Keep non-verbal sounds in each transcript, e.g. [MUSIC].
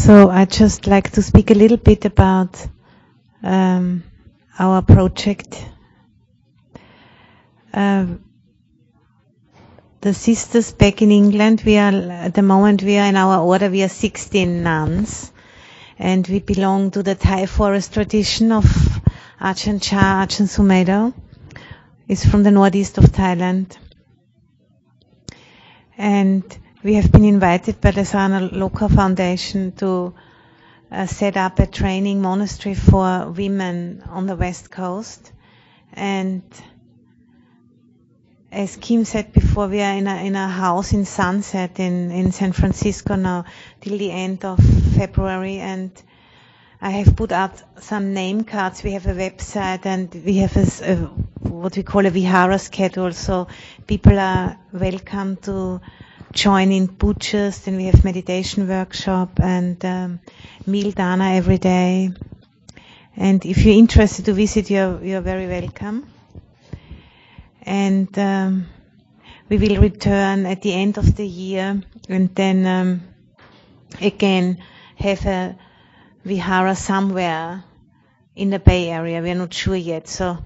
So I'd just like to speak a little bit about um, our project. Uh, the sisters back in England, we are at the moment we are in our order. We are 16 nuns, and we belong to the Thai forest tradition of Ajahn Chah, Ajahn Sumedho. It's from the northeast of Thailand, and we have been invited by the Saranaloka Foundation to uh, set up a training monastery for women on the west coast. And as Kim said before, we are in a, in a house in Sunset in, in San Francisco now till the end of February. And I have put out some name cards. We have a website and we have a, a what we call a vihara schedule. So people are welcome to join in pujas, then we have meditation workshop and um, meal dana every day. And if you're interested to visit, you're, you're very welcome. And um, we will return at the end of the year and then um, again have a vihara somewhere in the Bay Area. We're not sure yet, so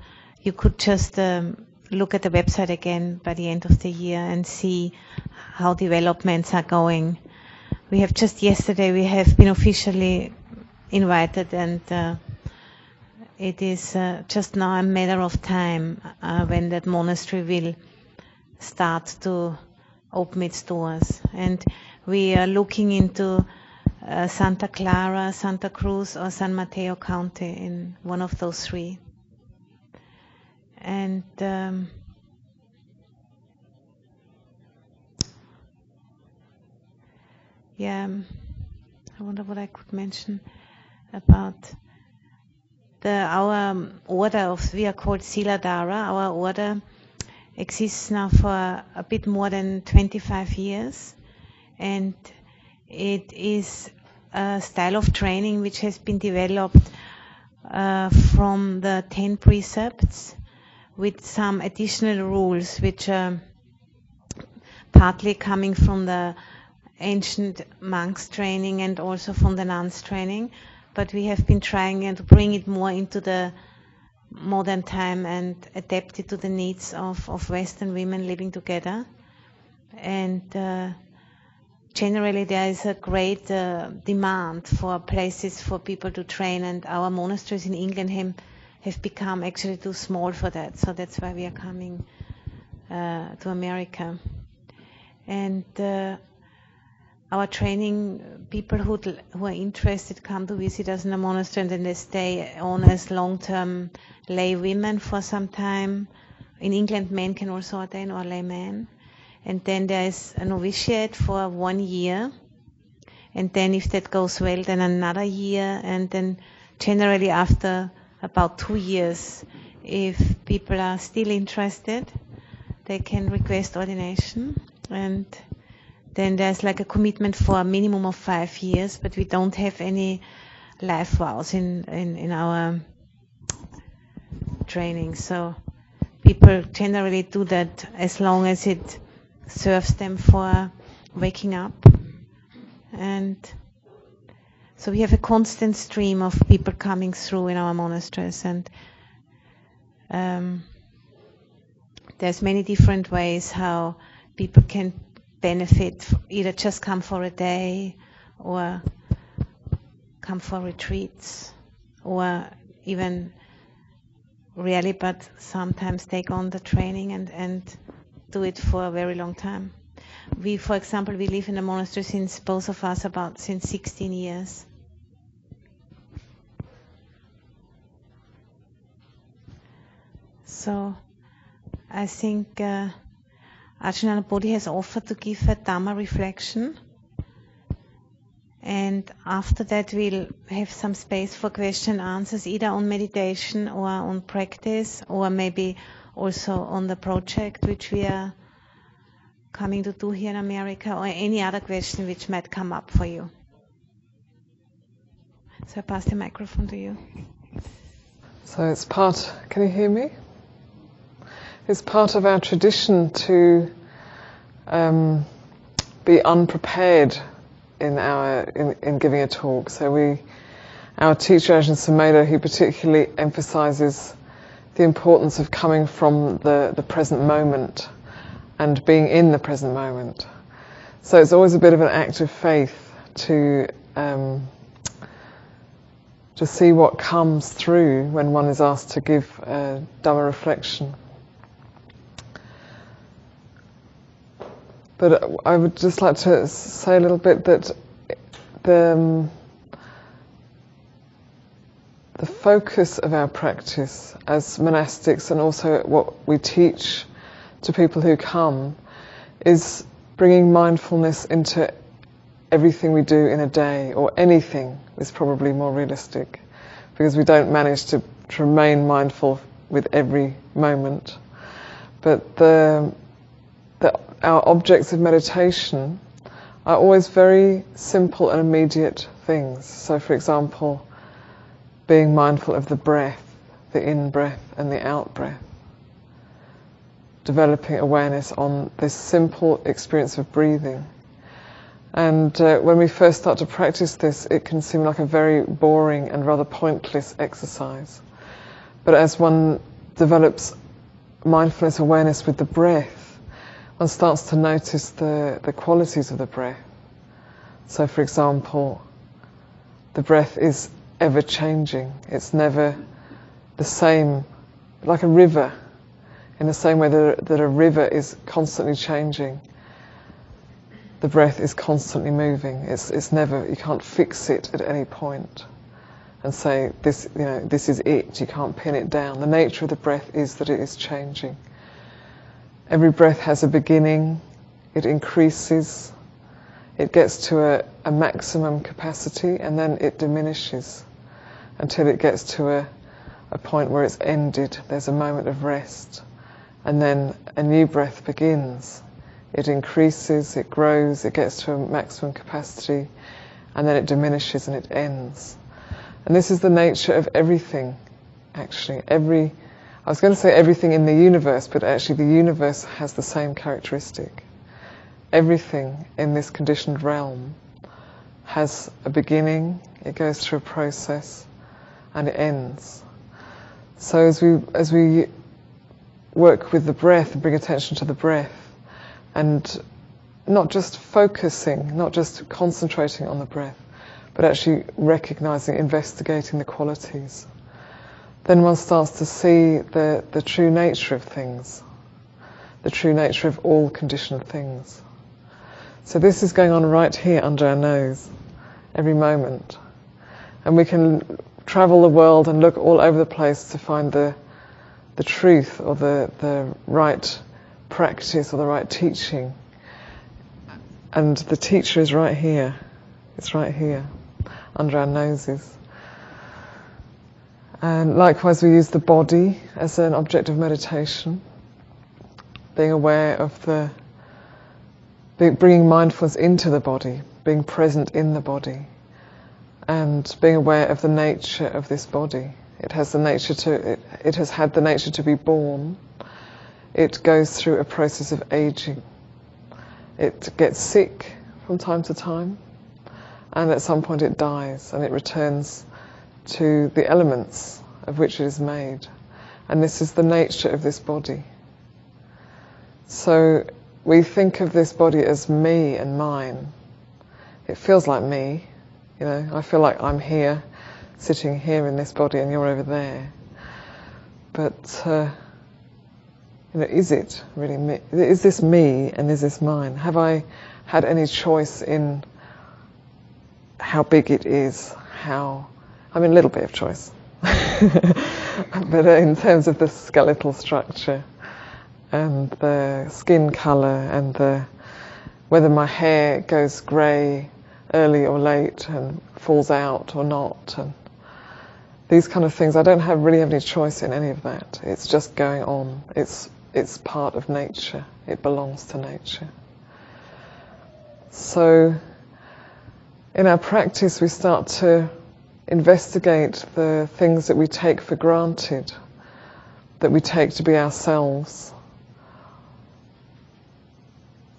you could just um, look at the website again by the end of the year and see how developments are going. We have just yesterday we have been officially invited and uh, it is uh, just now a matter of time uh, when that monastery will start to open its doors and we are looking into uh, Santa Clara, Santa Cruz or San Mateo County in one of those three and um, yeah, I wonder what I could mention about the our order of we are called Siladhara. Our order exists now for a bit more than 25 years, and it is a style of training which has been developed uh, from the ten precepts with some additional rules which are partly coming from the ancient monks training and also from the nuns training, but we have been trying to bring it more into the modern time and adapt it to the needs of, of Western women living together. And uh, generally, there is a great uh, demand for places for people to train, and our monasteries in England have, have become actually too small for that. So that's why we are coming uh, to America. And uh, our training uh, people who who are interested come to visit us in the monastery and then they stay on as long-term lay women for some time. In England, men can also ordain or lay men. And then there is a novitiate for one year. And then if that goes well, then another year. And then generally after about two years, if people are still interested, they can request ordination. And then there's like a commitment for a minimum of five years, but we don't have any life vows in, in, in our training. So people generally do that as long as it serves them for waking up. And so we have a constant stream of people coming through in our monasteries and um, there's many different ways how people can benefit, either just come for a day or come for retreats or even really, but sometimes take on the training and, and do it for a very long time. We, for example, we live in a monastery since both of us about since 16 years. So I think uh, Bodhi has offered to give a Dhamma reflection. And after that, we'll have some space for question answers, either on meditation or on practice, or maybe also on the project which we are coming to do here in America, or any other question which might come up for you. So I pass the microphone to you. So it's part, can you hear me? It's part of our tradition to um, be unprepared in our in, in giving a talk. So we, our teacher Ajahn Sumedho, he particularly emphasizes the importance of coming from the, the present moment and being in the present moment. So it's always a bit of an act of faith to um, to see what comes through when one is asked to give a Dhamma reflection. But I would just like to say a little bit that the, um, the focus of our practice as monastics and also what we teach to people who come is bringing mindfulness into everything we do in a day, or anything is probably more realistic, because we don't manage to, to remain mindful with every moment. But the, our objects of meditation are always very simple and immediate things. So, for example, being mindful of the breath, the in breath and the out breath. Developing awareness on this simple experience of breathing. And uh, when we first start to practice this, it can seem like a very boring and rather pointless exercise. But as one develops mindfulness awareness with the breath, one starts to notice the, the qualities of the breath. So, for example, the breath is ever changing, it's never the same, like a river, in the same way that, that a river is constantly changing the breath is constantly moving. It's, it's never, you can't fix it at any point and say, this, you know, this is it. You can't pin it down. The nature of the breath is that it is changing. Every breath has a beginning, it increases, it gets to a, a maximum capacity, and then it diminishes until it gets to a, a point where it's ended. There's a moment of rest, and then a new breath begins it increases, it grows, it gets to a maximum capacity, and then it diminishes and it ends. And this is the nature of everything, actually. Every, I was going to say everything in the universe, but actually the universe has the same characteristic. Everything in this conditioned realm has a beginning, it goes through a process, and it ends. So as we, as we work with the breath and bring attention to the breath, and not just focusing, not just concentrating on the breath, but actually recognizing, investigating the qualities. Then one starts to see the, the true nature of things, the true nature of all conditioned things. So this is going on right here under our nose, every moment. And we can travel the world and look all over the place to find the, the truth or the, the right practice or the right teaching. And the teacher is right here. It's right here, under our noses. And likewise, we use the body as an object of meditation, being aware of the, bringing mindfulness into the body, being present in the body, and being aware of the nature of this body. It has the nature to, it, it has had the nature to be born, it goes through a process of aging. It gets sick from time to time, and at some point it dies and it returns to the elements of which it is made. And this is the nature of this body. So we think of this body as me and mine. It feels like me, you know, I feel like I'm here, sitting here in this body and you're over there. But uh, you know, is it really me? Is this me and is this mine? Have I had any choice in how big it is? How, I mean, a little bit of choice. [LAUGHS] but uh, in terms of the skeletal structure and the skin colour and the, whether my hair goes grey early or late and falls out or not and these kind of things, I don't have really have any choice in any of that. It's just going on. It's it's part of nature, it belongs to nature. So, in our practice, we start to investigate the things that we take for granted, that we take to be ourselves.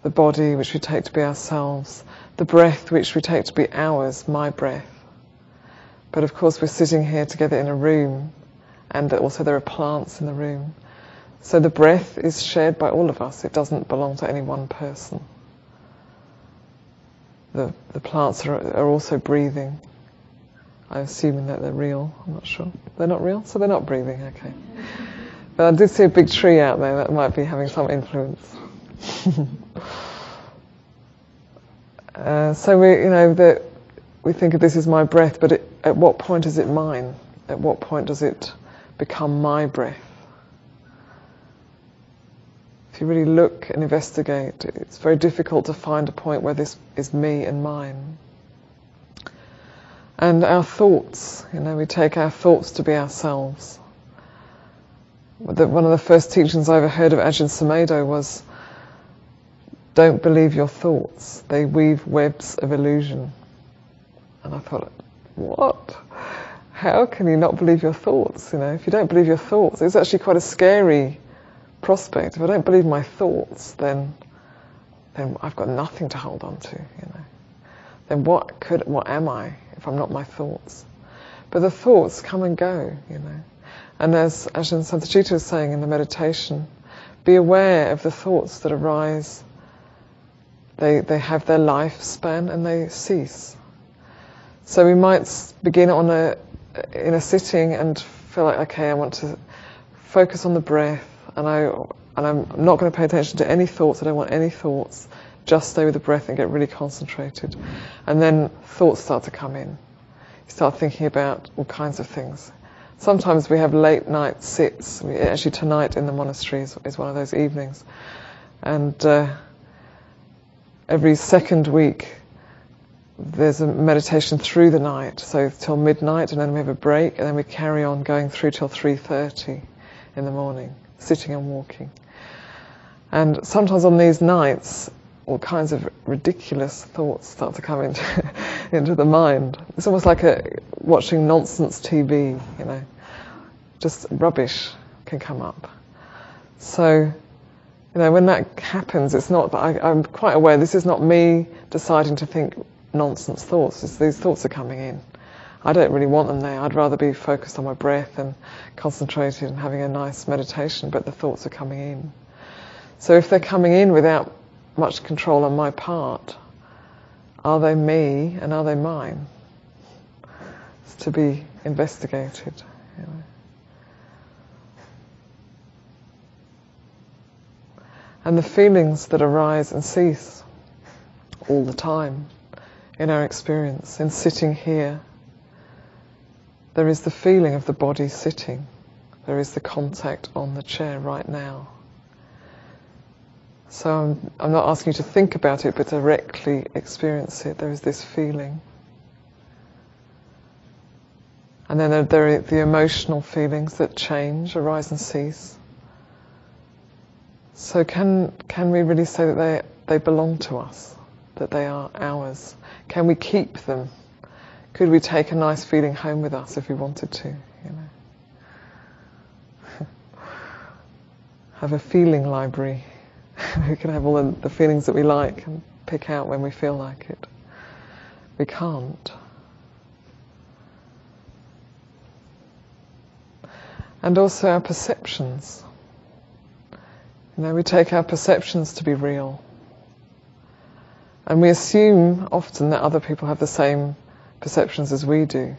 The body, which we take to be ourselves, the breath which we take to be ours, my breath. But of course, we're sitting here together in a room, and also there are plants in the room. So the breath is shared by all of us, it doesn't belong to any one person. The, the plants are, are also breathing. I'm assuming that they're real, I'm not sure. They're not real? So they're not breathing, okay. But I did see a big tree out there that might be having some influence. [LAUGHS] uh, so we, you know, that we think of this as my breath, but it, at what point is it mine? At what point does it become my breath? If you really look and investigate, it's very difficult to find a point where this is me and mine. And our thoughts, you know, we take our thoughts to be ourselves one of the first teachings I ever heard of Ajahn Sumedho was don't believe your thoughts. They weave webs of illusion. And I thought, what? How can you not believe your thoughts? You know, if you don't believe your thoughts, it's actually quite a scary prospect. If I don't believe my thoughts, then then I've got nothing to hold on to. You know, then what could what am I if I'm not my thoughts? But the thoughts come and go. You know. And as Ajahn Santacitta was saying in the meditation, be aware of the thoughts that arise. They, they have their lifespan and they cease. So we might begin on a, in a sitting and feel like, okay, I want to focus on the breath and, I, and I'm not going to pay attention to any thoughts, I don't want any thoughts, just stay with the breath and get really concentrated. And then thoughts start to come in. You start thinking about all kinds of things. Sometimes we have late night sits. We, actually, tonight in the monastery is, is one of those evenings. And uh, every second week, there's a meditation through the night, so till midnight, and then we have a break, and then we carry on going through till 3:30 in the morning, sitting and walking. And sometimes on these nights, all kinds of ridiculous thoughts start to come into [LAUGHS] into the mind. It's almost like a, watching nonsense TV, you know. Just rubbish can come up. So, you know, when that happens, it's not that I, I'm quite aware this is not me deciding to think nonsense thoughts. It's these thoughts are coming in. I don't really want them there. I'd rather be focused on my breath and concentrated and having a nice meditation, but the thoughts are coming in. So if they're coming in without much control on my part, are they me and are they mine? It's to be investigated. You know. And the feelings that arise and cease all the time in our experience, in sitting here, there is the feeling of the body sitting. There is the contact on the chair right now. So I'm, not asking you to think about it, but directly experience it. There is this feeling. And then there, there are the emotional feelings that change, arise and cease. So can can we really say that they they belong to us, that they are ours? Can we keep them? Could we take a nice feeling home with us if we wanted to? You know, [LAUGHS] have a feeling library. [LAUGHS] we can have all the, the feelings that we like and pick out when we feel like it. We can't. And also our perceptions. You know, we take our perceptions to be real. And we assume often that other people have the same perceptions as we do.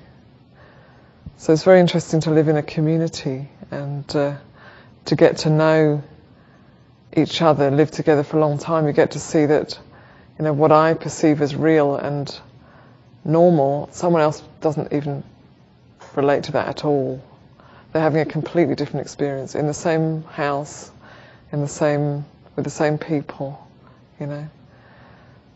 So it's very interesting to live in a community and uh, to get to know each other, live together for a long time, you get to see that, you know, what I perceive as real and normal, someone else doesn't even relate to that at all. They're having a completely different experience in the same house, in the same, with the same people, you know.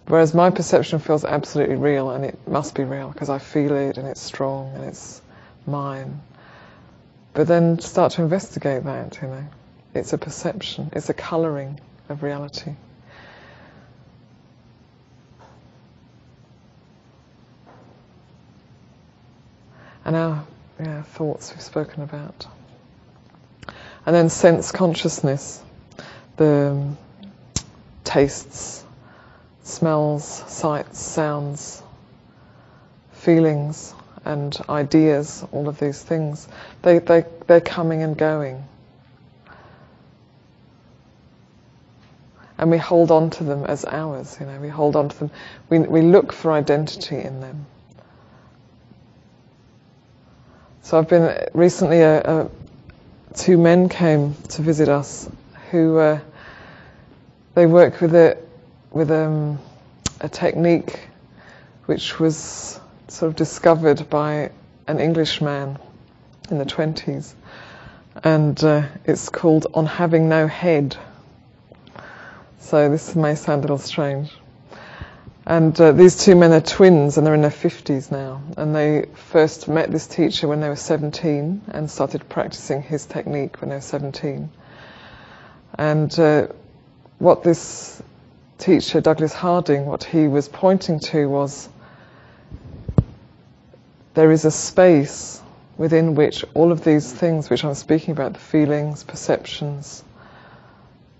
Whereas my perception feels absolutely real and it must be real because I feel it and it's strong and it's mine. But then start to investigate that, you know. It's a perception, it's a colouring of reality. And our yeah, thoughts we've spoken about. And then sense consciousness, the um, tastes, smells, sights, sounds, feelings, and ideas, all of these things, they, they, they're coming and going. And we hold on to them as ours, you know, we hold on to them, we, we look for identity in them. So I've been recently. A, a, two men came to visit us, who uh, they work with a with um, a technique which was sort of discovered by an Englishman in the twenties, and uh, it's called "On Having No Head." So this may sound a little strange. And uh, these two men are twins and they're in their 50s now. And they first met this teacher when they were 17 and started practicing his technique when they were 17. And uh, what this teacher, Douglas Harding, what he was pointing to was there is a space within which all of these things which I'm speaking about the feelings, perceptions,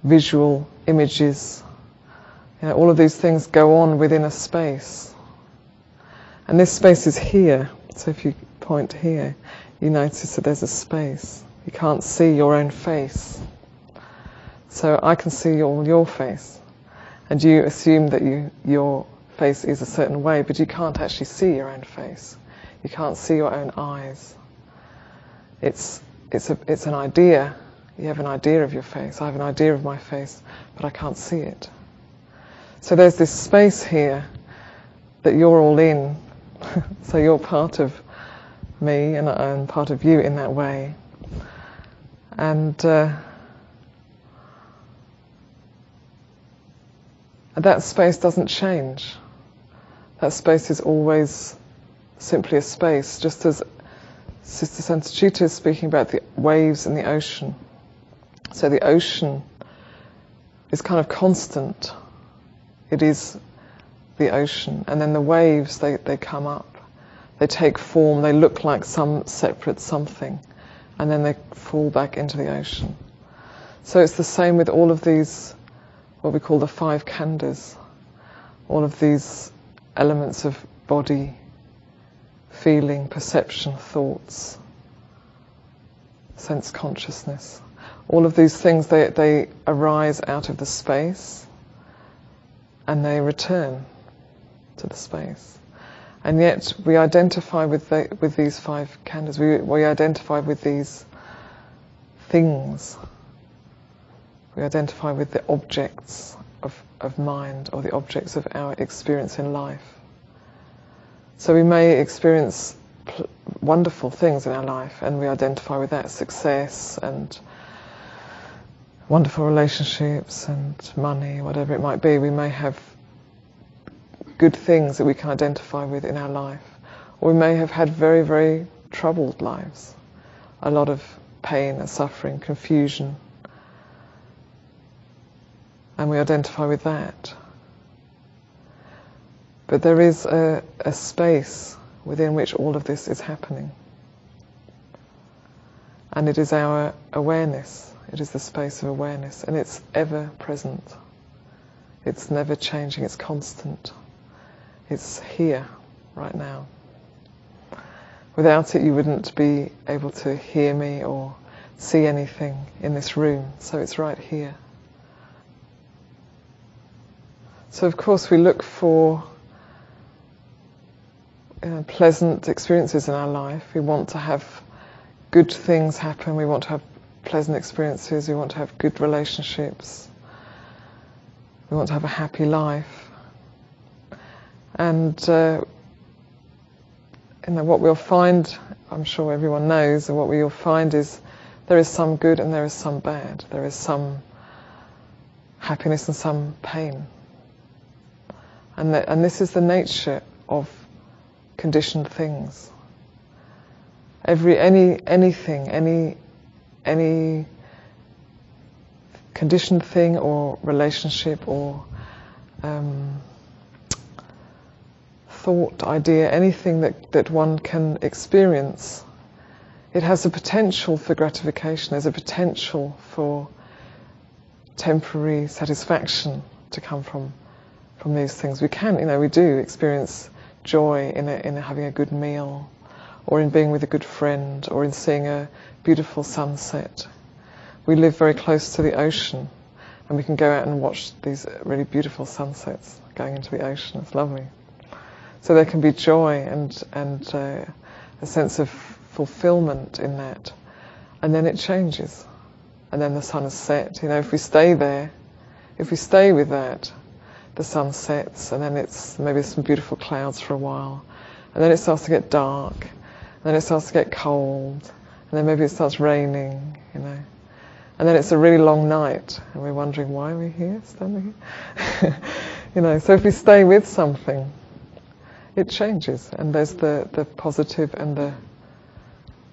visual images, you know, all of these things go on within a space. And this space is here. So if you point here, you notice that there's a space. You can't see your own face. So I can see all your face. And you assume that you, your face is a certain way, but you can't actually see your own face. You can't see your own eyes. It's, it's, a, it's an idea. You have an idea of your face. I have an idea of my face, but I can't see it. So there's this space here that you're all in. [LAUGHS] so you're part of me and, and, part of you in that way. And uh, that space doesn't change. That space is always simply a space, just as Sister Santacitta is speaking about the waves in the ocean. So the ocean is kind of constant it is the ocean. And then the waves, they, they come up. They take form, they look like some separate something. And then they fall back into the ocean. So it's the same with all of these, what we call the five khandhas. All of these elements of body, feeling, perception, thoughts, sense consciousness. All of these things, they, they arise out of the space and they return to the space. And yet we identify with, the, with these five khandhas, we, we identify with these things. We identify with the objects of, of mind or the objects of our experience in life. So we may experience pl- wonderful things in our life and we identify with that success and wonderful relationships and money, whatever it might be, we may have good things that we can identify with in our life. Or we may have had very, very troubled lives. A lot of pain and suffering, confusion. And we identify with that. But there is a, a space within which all of this is happening. And it is our awareness it is the space of awareness, and it's ever present. It's never changing, it's constant. It's here, right now. Without it, you wouldn't be able to hear me or see anything in this room, so it's right here. So, of course, we look for you know, pleasant experiences in our life. We want to have good things happen. We want to have pleasant experiences, we want to have good relationships, we want to have a happy life. And uh, you know, what we'll find, I'm sure everyone knows, and what we'll find is there is some good and there is some bad. There is some happiness and some pain. And, the, and this is the nature of conditioned things. Every, any, anything, any any conditioned thing or relationship or um, thought, idea, anything that, that one can experience, it has a potential for gratification, there's a potential for temporary satisfaction to come from from these things. We can, you know, we do experience joy in, a, in having a good meal, or in being with a good friend, or in seeing a beautiful sunset. We live very close to the ocean, and we can go out and watch these really beautiful sunsets going into the ocean. It's lovely. So there can be joy and and uh, a sense of fulfillment in that, and then it changes, and then the sun has set. You know, if we stay there, if we stay with that, the sun sets, and then it's maybe some beautiful clouds for a while, and then it starts to get dark, and then it starts to get cold, and then maybe it starts raining. You know. And then it's a really long night, and we're wondering why we're here, standing here. [LAUGHS] you know, so if we stay with something, it changes, and there's the, the positive and the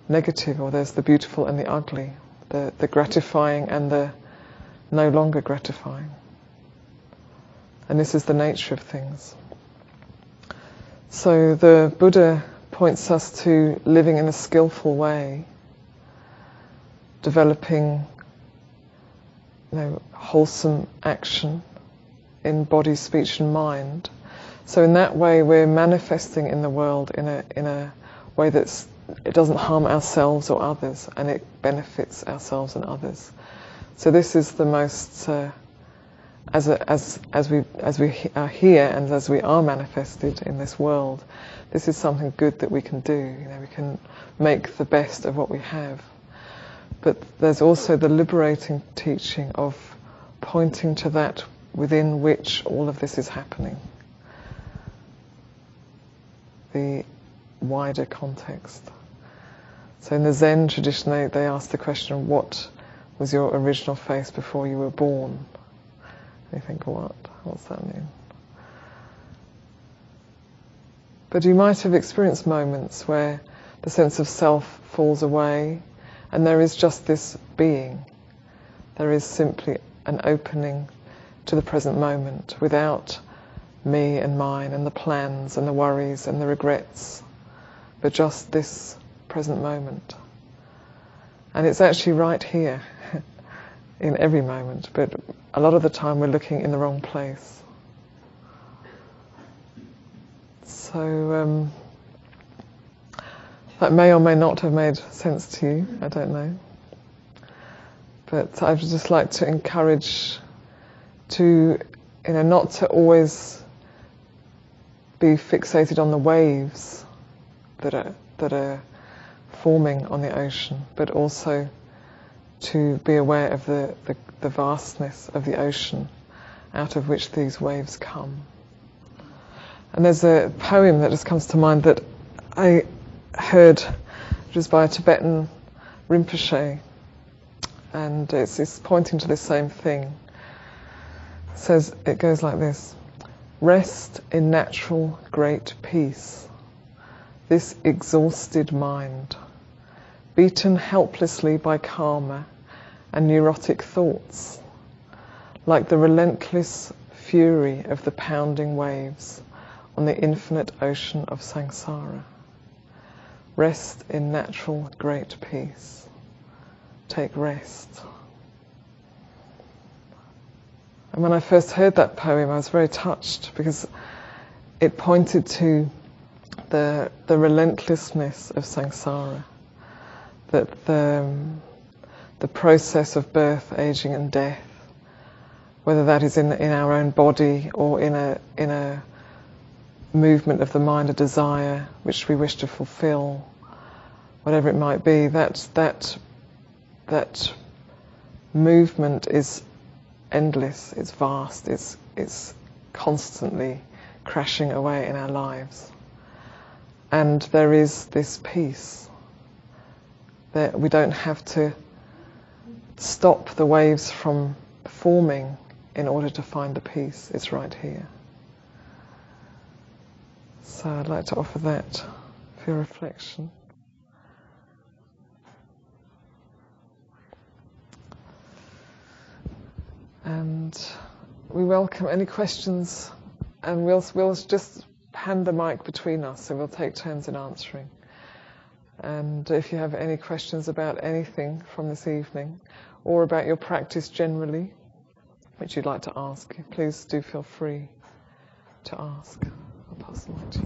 negative, or there's the beautiful and the ugly, the, the gratifying and the no longer gratifying. And this is the nature of things. So the Buddha points us to living in a skillful way, developing you know, wholesome action in body, speech, and mind. So in that way, we're manifesting in the world in a in a way that's it doesn't harm ourselves or others, and it benefits ourselves and others. So this is the most uh, as a, as as we as we are here and as we are manifested in this world. This is something good that we can do. You know, we can make the best of what we have. But there's also the liberating teaching of pointing to that within which all of this is happening. The wider context. So in the Zen tradition, they, they ask the question, what was your original face before you were born? And you think, what? What's that mean? But you might have experienced moments where the sense of self falls away and there is just this being. There is simply an opening to the present moment without me and mine and the plans and the worries and the regrets, but just this present moment. And it's actually right here [LAUGHS] in every moment, but a lot of the time we're looking in the wrong place. So, um, that may or may not have made sense to you, I don't know. But I would just like to encourage to, you know, not to always be fixated on the waves that are, that are forming on the ocean, but also to be aware of the, the, the vastness of the ocean out of which these waves come. And there's a poem that just comes to mind that I heard, which was by a Tibetan Rinpoche, and it's, it's pointing to the same thing. It says it goes like this: Rest in natural great peace. This exhausted mind, beaten helplessly by karma and neurotic thoughts, like the relentless fury of the pounding waves on the infinite ocean of samsara. Rest in natural great peace. Take rest. And when I first heard that poem, I was very touched because it pointed to the, the relentlessness of samsara, that the, um, the process of birth, aging, and death, whether that is in, in our own body or in a, in a movement of the mind, a desire which we wish to fulfill, whatever it might be, that, that, that movement is endless, it's vast, it's, it's constantly crashing away in our lives. And there is this peace. That we don't have to stop the waves from forming in order to find the peace. It's right here. So I'd like to offer that for reflection. And we welcome any questions, and we'll, we'll just hand the mic between us, so we'll take turns in answering. And if you have any questions about anything from this evening, or about your practice generally, which you'd like to ask, please do feel free to ask. I'll pass the mic to.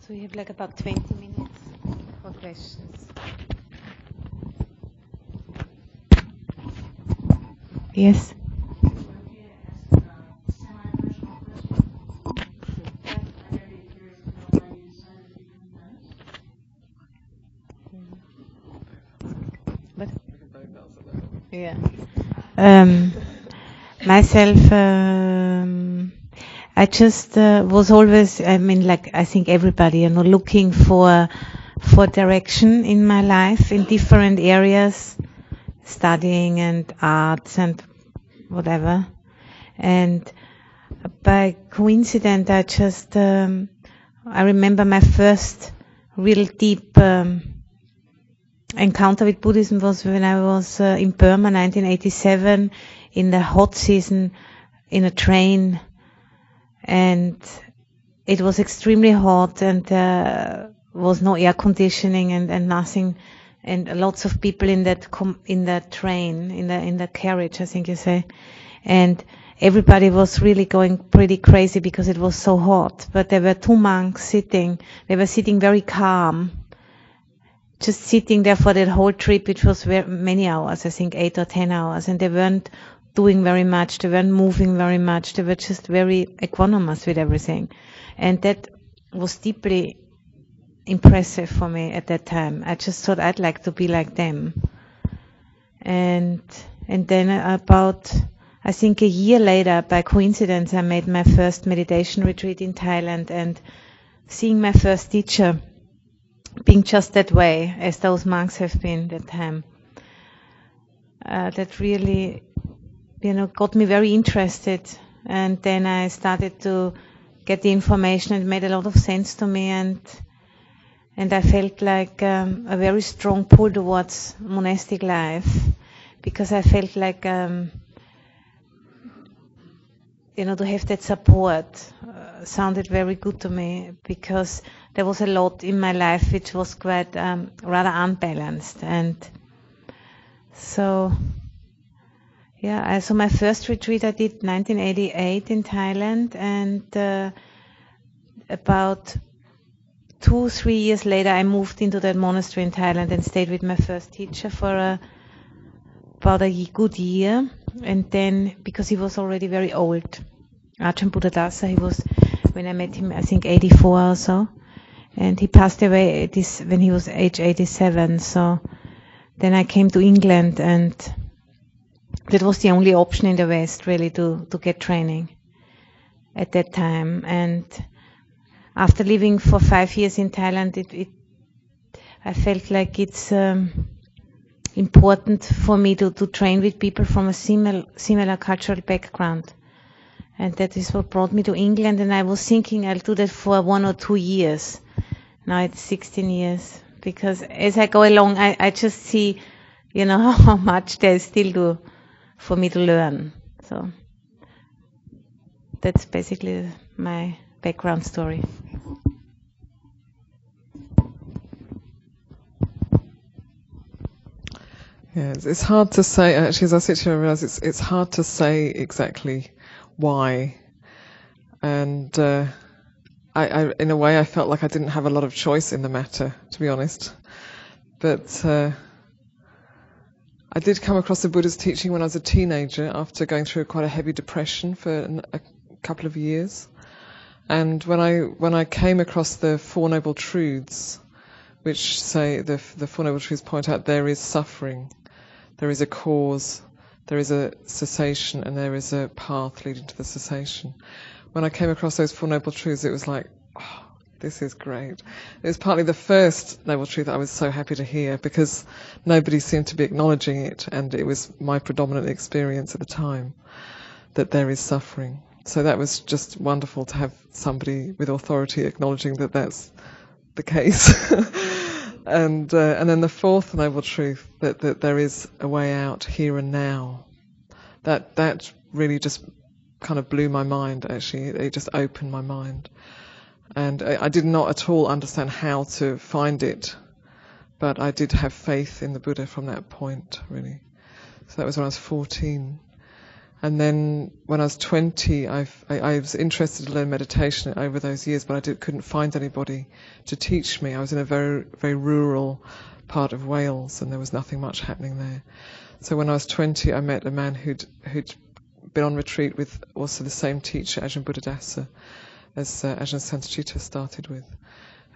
So we have like about 20 minutes for questions. Yes. Um, myself, um, I just uh, was always, I mean, like I think everybody, you know, looking for for direction in my life in different areas, studying and arts and whatever. And by coincidence, I just um, I remember my first real deep um, encounter with Buddhism was when I was uh, in Burma, 1987, in the hot season, in a train, and it was extremely hot, and there was no air conditioning and, and nothing, and lots of people in that com- in that train, in the in the carriage, I think you say, and everybody was really going pretty crazy because it was so hot. But there were two monks sitting. They were sitting very calm just sitting there for that whole trip, which was very, many hours, I think eight or ten hours, and they weren't doing very much, they weren't moving very much, they were just very equanimous with everything. And that was deeply impressive for me at that time. I just thought I'd like to be like them. And, and then about, I think a year later, by coincidence, I made my first meditation retreat in Thailand and seeing my first teacher, being just that way as those monks have been that time. Uh, that really, you know, got me very interested. And then I started to get the information. It made a lot of sense to me, and and I felt like um, a very strong pull towards monastic life because I felt like. Um, you know, to have that support sounded very good to me because there was a lot in my life which was quite um, rather unbalanced. And so, yeah, so my first retreat I did 1988 in Thailand, and uh, about two, three years later, I moved into that monastery in Thailand and stayed with my first teacher for a, about a good year. And then, because he was already very old, Ajahn Buddhadasa, he was, when I met him, I think 84 or so. And he passed away this, when he was age 87. So then I came to England and that was the only option in the West really to, to get training at that time. And after living for five years in Thailand, it, it I felt like it's um, important for me to, to train with people from a similar, similar cultural background. And that is what brought me to England. And I was thinking I'll do that for one or two years. Now it's 16 years. Because as I go along, I, I just see, you know, [LAUGHS] how much there's still to, for me to learn. So that's basically my background story. Yeah, it's, it's hard to say. Actually, as I sit here, I realise it's it's hard to say exactly why. And uh, I, I, in a way, I felt like I didn't have a lot of choice in the matter, to be honest. But uh, I did come across the Buddha's teaching when I was a teenager, after going through quite a heavy depression for a couple of years. And when I when I came across the Four Noble Truths, which say the the Four Noble Truths point out there is suffering, there is a cause, there is a cessation, and there is a path leading to the cessation. When I came across those Four Noble Truths, it was like, oh, this is great. It was partly the first Noble Truth I was so happy to hear because nobody seemed to be acknowledging it, and it was my predominant experience at the time that there is suffering. So that was just wonderful to have somebody with authority acknowledging that that's the case. [LAUGHS] and uh, and then the fourth noble truth that that there is a way out here and now. That that really just kind of blew my mind. Actually, it just opened my mind, and I, I did not at all understand how to find it but I did have faith in the Buddha from that point, really. So that was when I was 14. And then when I was 20, I, I was interested to learn meditation over those years, but I did, couldn't find anybody to teach me. I was in a very, very rural part of Wales, and there was nothing much happening there. So when I was 20, I met a man who'd, who'd been on retreat with also the same teacher, Ajahn Buddhadasa, as uh, Ajahn Santacitta started with.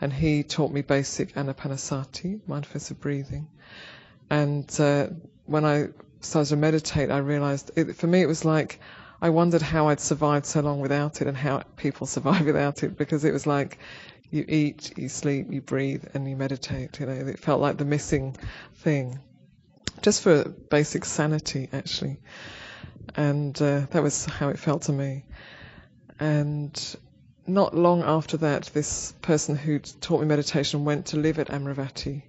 And he taught me basic anapanasati, mindfulness of breathing. And uh, when I started to meditate, I realized it, for me it was like I wondered how I'd survived so long without it and how people [LAUGHS] survive without it because it was like you eat, you sleep, you breathe, and you meditate. You know, it felt like the missing thing, just for basic sanity, actually. And uh, that was how it felt to me. And not long after that, this person who'd taught me meditation went to live at Amaravati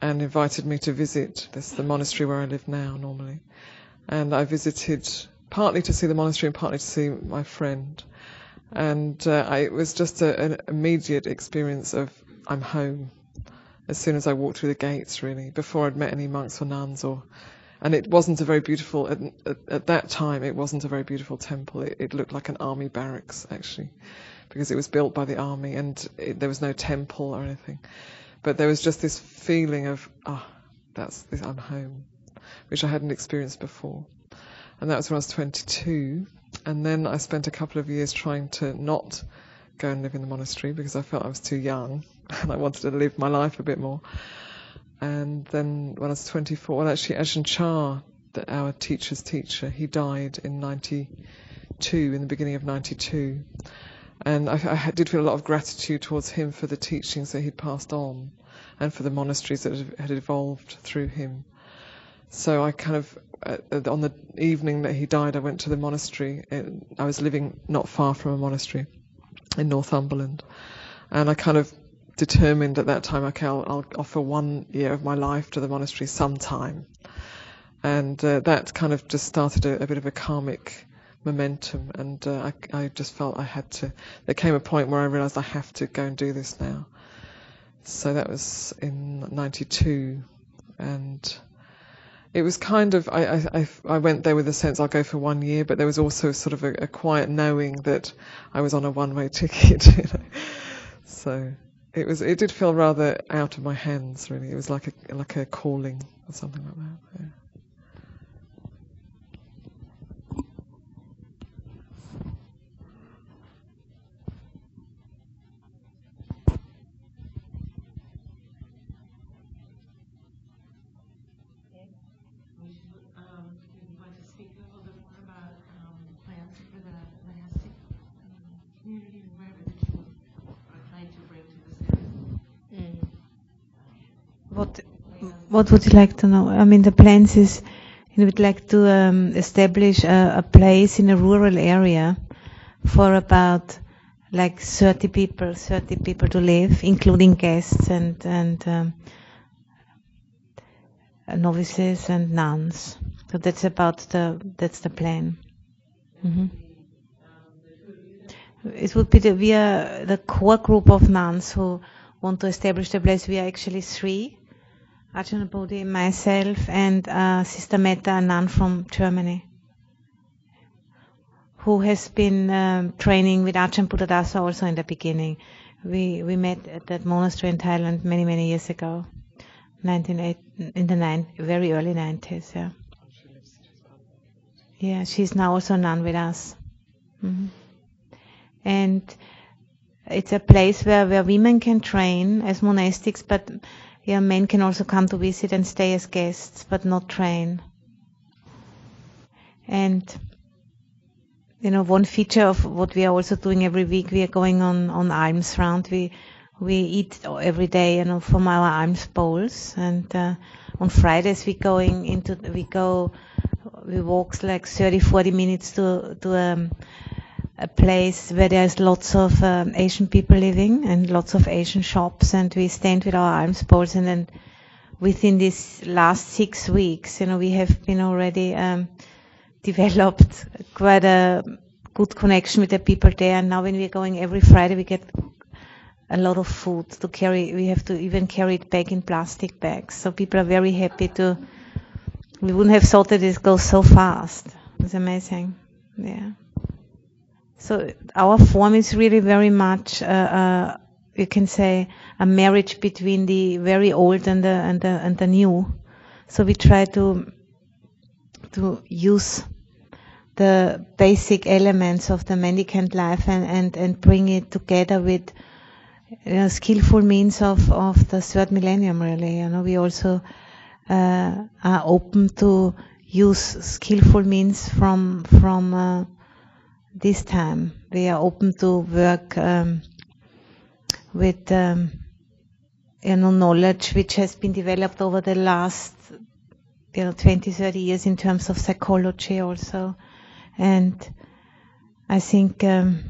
and invited me to visit. This is the monastery where I live now, normally. And I visited partly to see the monastery and partly to see my friend. And uh, I, it was just a, an immediate experience of I'm home as soon as I walked through the gates, really, before I'd met any monks or nuns or. And it wasn't a very beautiful, at, at, at that time, it wasn't a very beautiful temple. It, it, looked like an army barracks, actually, because it was built by the army and it, there was no temple or anything. But there was just this feeling of, ah, oh, that's, this, I'm home, which I hadn't experienced before. And that was when I was 22. And then I spent a couple of years trying to not go and live in the monastery because I felt I was too young [LAUGHS] and I wanted to live my life a bit more. And then when I was 24, well, actually, Ajahn Chah, our teacher's teacher, he died in 92, in the beginning of 92. And I, I, did feel a lot of gratitude towards him for the teachings that he'd passed on and for the monasteries that had evolved through him. So I kind of, uh, on the evening that he died, I went to the monastery. I was living not far from a monastery in Northumberland. And I kind of determined at that time, okay, I'll, I'll offer one year of my life to the monastery sometime. And uh, that kind of just started a, a bit of a karmic momentum, and uh, I, I, just felt I had to. There came a point where I realised I have to go and do this now. So that was in '92, and it was kind of I, I, I went there with a sense I'll go for one year, but there was also sort of a, a quiet knowing that I was on a one-way [LAUGHS] ticket. You know? So it was it did feel rather out of my hands really. It was like a like a calling or something like that. Yeah. What what would you like to know? I mean, the plans is you would like to um, establish a, a, place in a rural area for about like 30 people, 30 people to live, including guests and and um, novices and nuns. So that's about the that's the plan. Mm-hmm. It would be the, we are the core group of nuns who want to establish the place. We are actually three Ajahn Bodhi, myself, and uh, Sister Meta, a nun from Germany, who has been um, training with Ajahn Buddhadasa also in the beginning. We we met at that monastery in Thailand many many years ago, 1980, in the nine, very early 90s. Yeah. Yeah, she's now also a nun with us. Mm-hmm. And it's a place where, where women can train as monastics, but yeah, men can also come to visit and stay as guests, but not train. And you know, one feature of what we are also doing every week, we are going on on alms round. We we eat every day, you know, from our alms bowls. And uh, on Fridays we going into we go we walk like 30, 40 minutes to to um, a place where there's lots of um, Asian people living and lots of Asian shops, and we stand with our alms bowls. And then within these last six weeks, you know, we have been already um, [LAUGHS] developed quite a good connection with the people there. And now when we're going every Friday, we get a lot of food to carry. We have to even carry it back in plastic bags. So people are very happy to. We wouldn't have thought that it goes so fast. It's amazing. Yeah. So our form is really very much, uh, uh, you can say, a marriage between the very old and the and the and the new. So we try to to use the basic elements of the mendicant life and, and, and bring it together with you know, skillful means of, of the third millennium really. You know, we also uh, are open to use skillful means from from uh, this time. We are open to work um, with um, you know knowledge which has been developed over the last you know 20 30 years in terms of psychology also and I think um,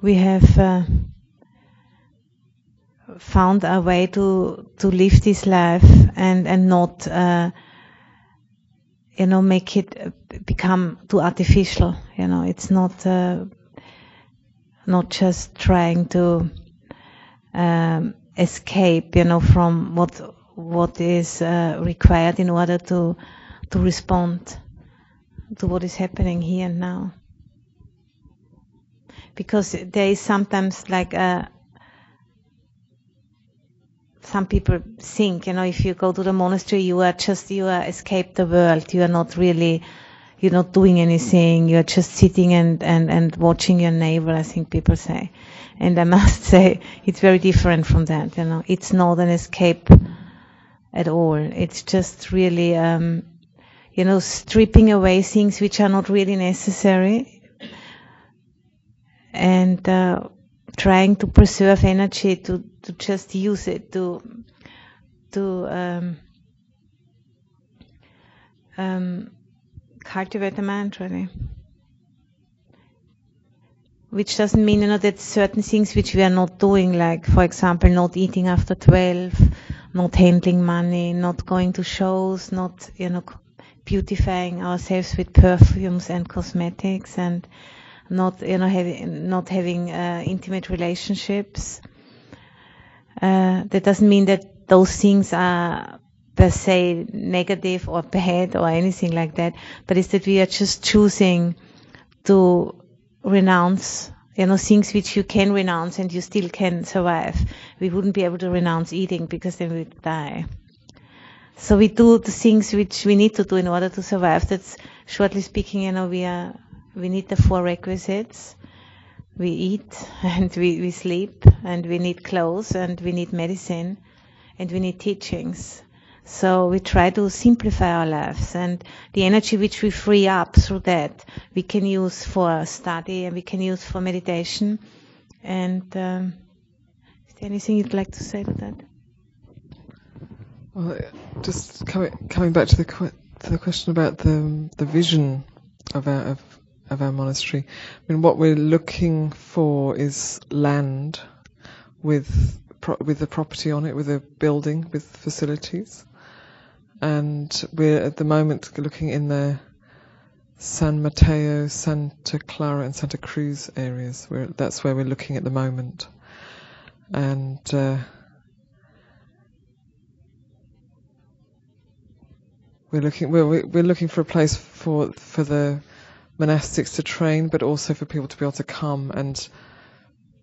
we have uh, found a way to to live this life and and not uh, you know make it become too artificial you know. It's not uh, not just trying to um, escape you know from what what is uh, required in order to to respond to what is happening here and now. Because there is sometimes like a some people think, you know, if you go to the monastery, you are just, you are escape the world. You are not really, you're not doing anything. You are just sitting and, and, and watching your neighbor, I think people say. And I [LAUGHS] must say, it's very different from that, you know. It's not an escape at all. It's just really, um, you know, stripping away things which are not really necessary and uh, trying to preserve energy to, to just use it to to um, um, cultivate the mind really. Which doesn't mean you know that certain things which we are not doing, like for example, not eating after twelve, not handling money, not going to shows, not you know beautifying ourselves with perfumes and cosmetics and not you know having not having uh, intimate relationships. Uh, that doesn't mean that those things are per se negative or bad or anything like that, but it's that we are just choosing to renounce you know things which you can renounce and you still can survive. We wouldn't be able to renounce eating because then we'd die. So we do the things which we need to do in order to survive. That's shortly speaking, you know, we are we need the four requisites. We eat [LAUGHS] and we, we sleep and we need clothes and we need medicine and we need teachings. So we try to simplify our lives and the energy which we free up through that we can use for study and we can use for meditation. And um, is there anything you'd like to say to that? Well, just coming coming back to the to the question about the the vision of our of of our monastery. I mean, what we're looking for is land with pro- with the property on it, with a building, with facilities, and we're at the moment looking in the San Mateo, Santa Clara, and Santa Cruz areas. We're, that's where we're looking at the moment, and. Uh, we're looking we're, we're looking for a place for for the monastics to train, but also for people to be able to come and,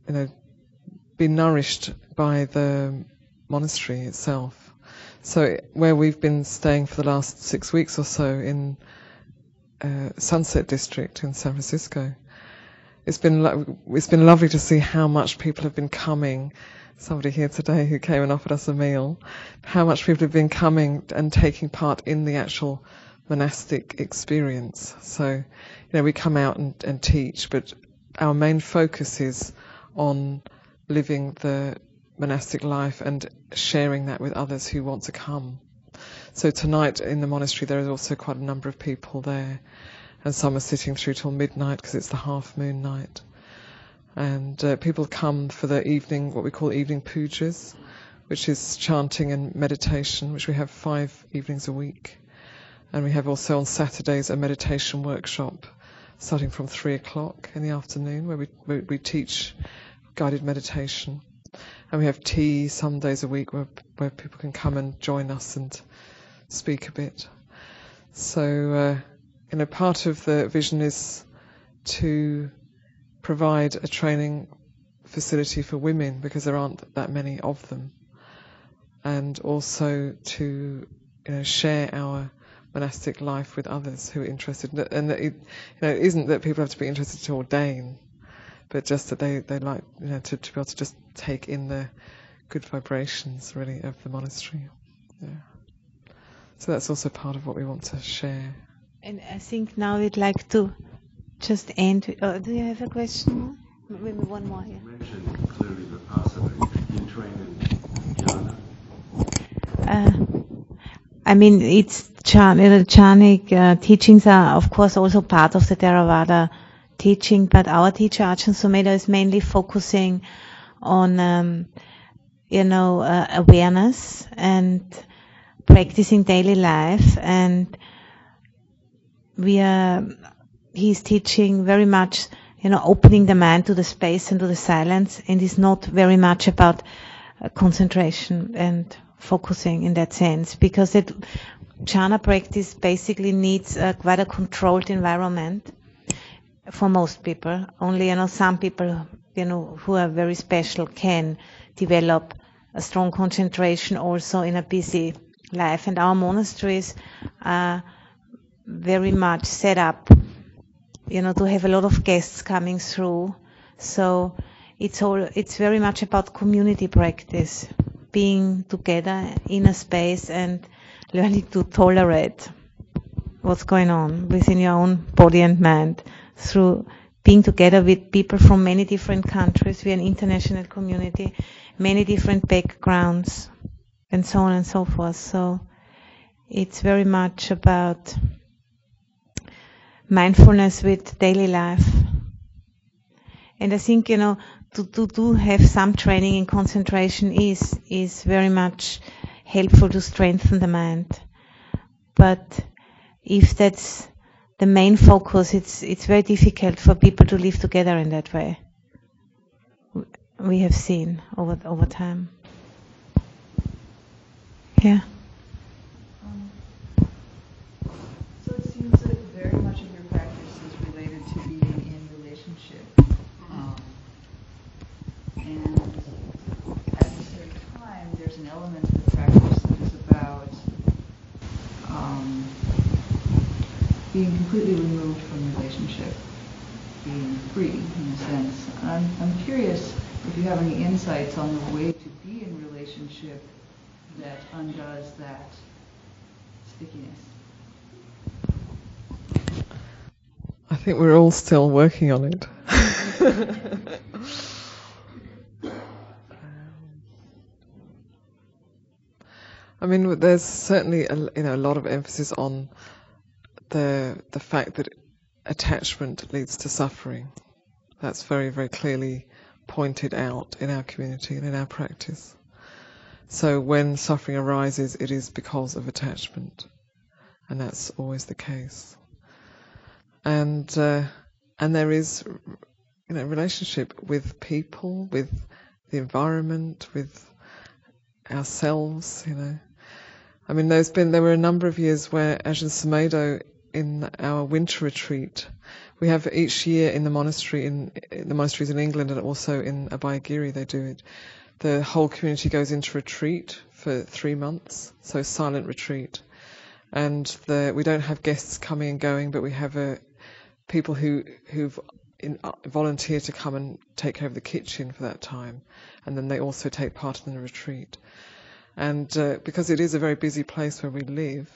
you know, be nourished by the monastery itself. So where we've been staying for the last six weeks or so in uh, Sunset District in San Francisco, it's been lo- it's been lovely to see how much people have been coming. Somebody here today who came and offered us a meal. How much people have been coming and taking part in the actual monastic experience. So, you know, we come out and, and teach, but our main focus is on living the monastic life and sharing that with others who want to come. So tonight in the monastery there is also quite a number of people there, and some are sitting through till midnight because it's the half moon night. And uh, people come for the evening, what we call evening pujas, which is chanting and meditation, which we have five evenings a week. And we have also on Saturdays a meditation workshop starting from three o'clock in the afternoon where we, we, teach guided meditation. And we have tea some days a week where, where people can come and join us and speak a bit. So, uh, you know, part of the vision is to provide a training facility for women because there aren't that many of them, and also to you know share our monastic life with others who are interested. And that it, you know, it isn't that people have to be interested to ordain, but just that they, they like you know to, to be able to just take in the good vibrations really of the monastery. Yeah. So that's also part of what we want to share. And I think now we'd like to just end. Uh, do you have a question? Maybe one more here. You mentioned clearly Vipassana in training jhana. Uh, I mean, it's jhana, jhanic uh, teachings are, of course, also part of the Theravada teaching, but our teacher Ajahn Sumedho is mainly focusing on, um, you know, uh, awareness and practicing daily life, and we are. He's teaching very much, you know, opening the mind to the space and to the silence, and is not very much about uh, concentration and focusing in that sense, because it jhana practice basically needs quite a controlled environment for most people. Only, you know, some people, you know, who are very special can develop a strong concentration also in a busy life. And our monasteries are very much set up, you know, to have a lot of guests coming through. So it's all, it's very much about community practice, being together in a space and learning to tolerate what's going on within your own body and mind through being together with people from many different countries. We're an international community, many different backgrounds, and so on and so forth. So it's very much about mindfulness with daily life. And I think, you know, to, to, to have some training in concentration is, is very much helpful to strengthen the mind. But if that's the main focus, it's it's very difficult for people to live together in that way. We have seen over over time. Yeah. So it seems that very much of your practice is related to being in relationship. Um, and at the same time, there's an element of the practice that is about um, being completely removed from relationship, being free in a sense. I'm, I'm curious if you have any insights on the way to be in relationship that undoes that stickiness. I think we're all still working on it. [LAUGHS] [LAUGHS] I mean, there's certainly a, you know a lot of emphasis on the the fact that attachment leads to suffering. That's very very clearly pointed out in our community and in our practice. So when suffering arises, it is because of attachment, and that's always the case. And uh, and there is, you know, relationship with people, with the environment, with ourselves. You know, I mean, there's been there were a number of years where Ajahn Sumedho in our winter retreat. We have each year in the monastery in, in the monasteries in England and also in Abhayagiri they do it the whole community goes into retreat for three months, so silent retreat. And the, we don't have guests coming and going, but we have a, people who who've in, uh, volunteer to come and take care of the kitchen for that time, and then they also take part in the retreat. And uh, because it is a very busy place where we live,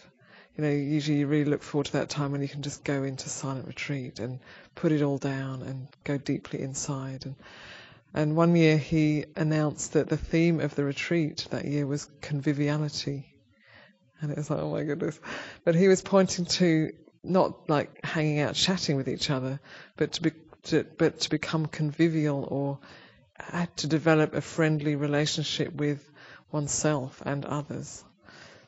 you know, usually you really look forward to that time when you can just go into silent retreat and put it all down and go deeply inside and and one year he announced that the theme of the retreat that year was conviviality. And it was like, oh my goodness. But he was pointing to not like hanging out chatting with each other, but to be, to, but to become convivial or to develop a friendly relationship with oneself and others.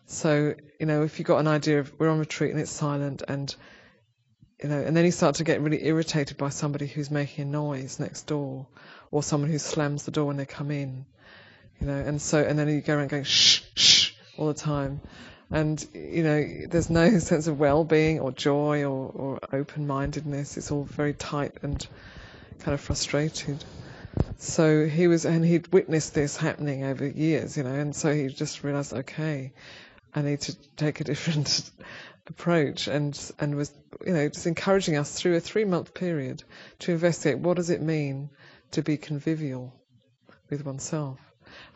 So, you know, if you've got an idea of we're on retreat and it's silent and you know, and then you start to get really irritated by somebody who's making a noise next door, or someone who slams the door when they come in, you know, and so and then you go around going shh shh all the time, and you know, there's no [LAUGHS] sense of well-being or joy or, or open-mindedness. It's all very tight and kind of frustrated. So he was, and he'd witnessed this happening over years, you know, and so he just realised, okay, I need to take a [LAUGHS] different approach, and and was, you know, just encouraging us through a three-month period to investigate what does it mean to be convivial with oneself.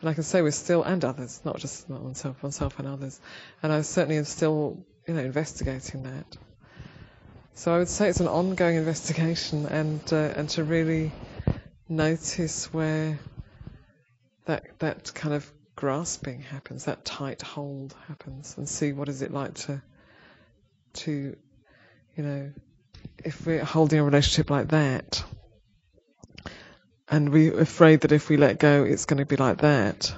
And I can say we're still, and others, not just not oneself, oneself and others. And I certainly am still, you know, investigating that. So I would say it's an ongoing [LAUGHS] investigation, and uh, and to really notice where that that kind of grasping happens, that tight hold happens, and see what is it like to to you know if we're holding a relationship like that and we're afraid that if we let go it's going to be like that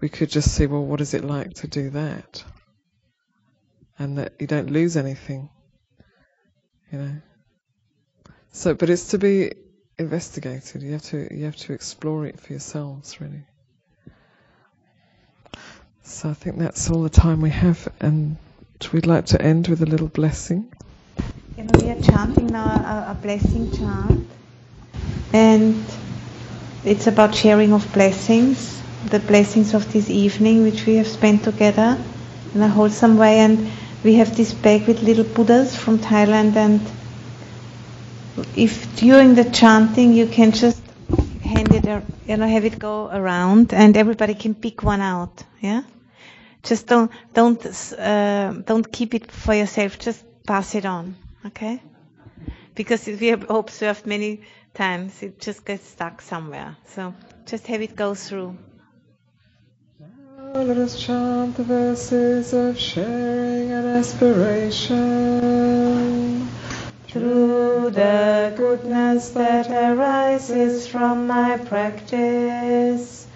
we could just see well what is it like to do that? And that you don't lose anything you know? So but it's to be investigated. You have to you have to explore it for yourselves, really. So I think that's all the time we have, and we'd like to end with a little blessing. You know, we are chanting now a, a blessing chant, and it's about sharing of blessings, the blessings of this evening which we have spent together in a wholesome way, and we have this bag with little Buddhas from Thailand and if during the chanting you can just hand it, you know, have it go around, and everybody can pick one out. Yeah, just don't don't uh, don't keep it for yourself. Just pass it on. Okay, because we have observed many times it just gets stuck somewhere. So just have it go through. Let us chant the verses of sharing and aspiration through the goodness that arises from my practice.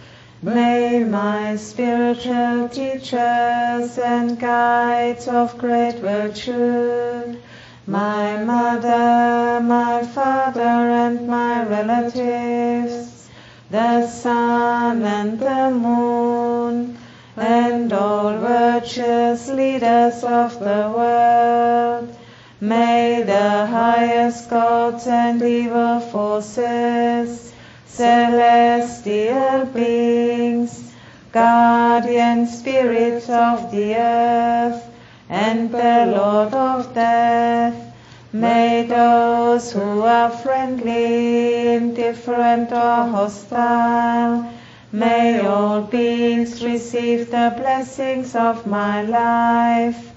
May my spiritual teachers and guides of great virtue, my mother, my father, and my relatives, the sun and the moon, and all virtuous leaders of the world, May the highest gods and evil forces, celestial beings, guardian spirits of the earth, and the Lord of death, may those who are friendly, indifferent, or hostile, may all beings receive the blessings of my life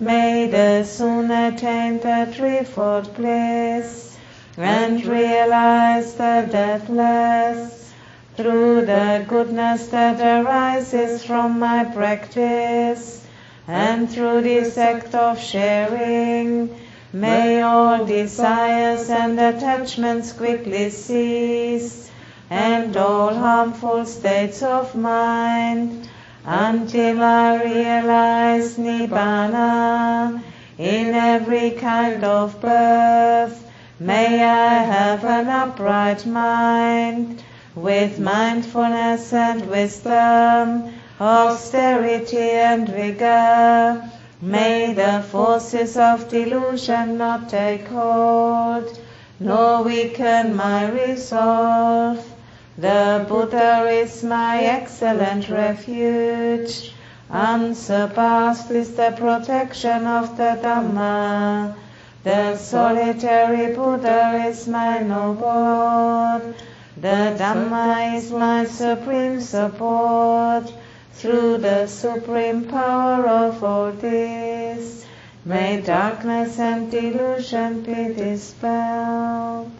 May the soon attain the threefold bliss and realize the deathless through the goodness that arises from my practice and through this act of sharing. May all desires and attachments quickly cease and all harmful states of mind until I realize Nibbana in every kind of birth. May I have an upright mind with mindfulness and wisdom, austerity and vigor. May the forces of delusion not take hold, nor weaken my resolve. The Buddha is my excellent refuge. Unsurpassed is the protection of the Dhamma. The solitary Buddha is my noble. The Dhamma is my supreme support. Through the supreme power of all this, may darkness and delusion be dispelled.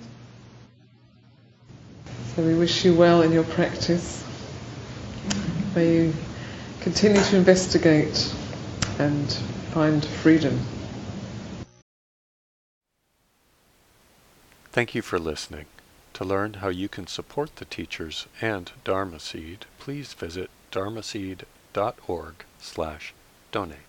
So we wish you well in your practice. May you continue to investigate and find freedom. Thank you for listening. To learn how you can support the teachers and Dharma Seed, please visit dharmaseed.org slash donate.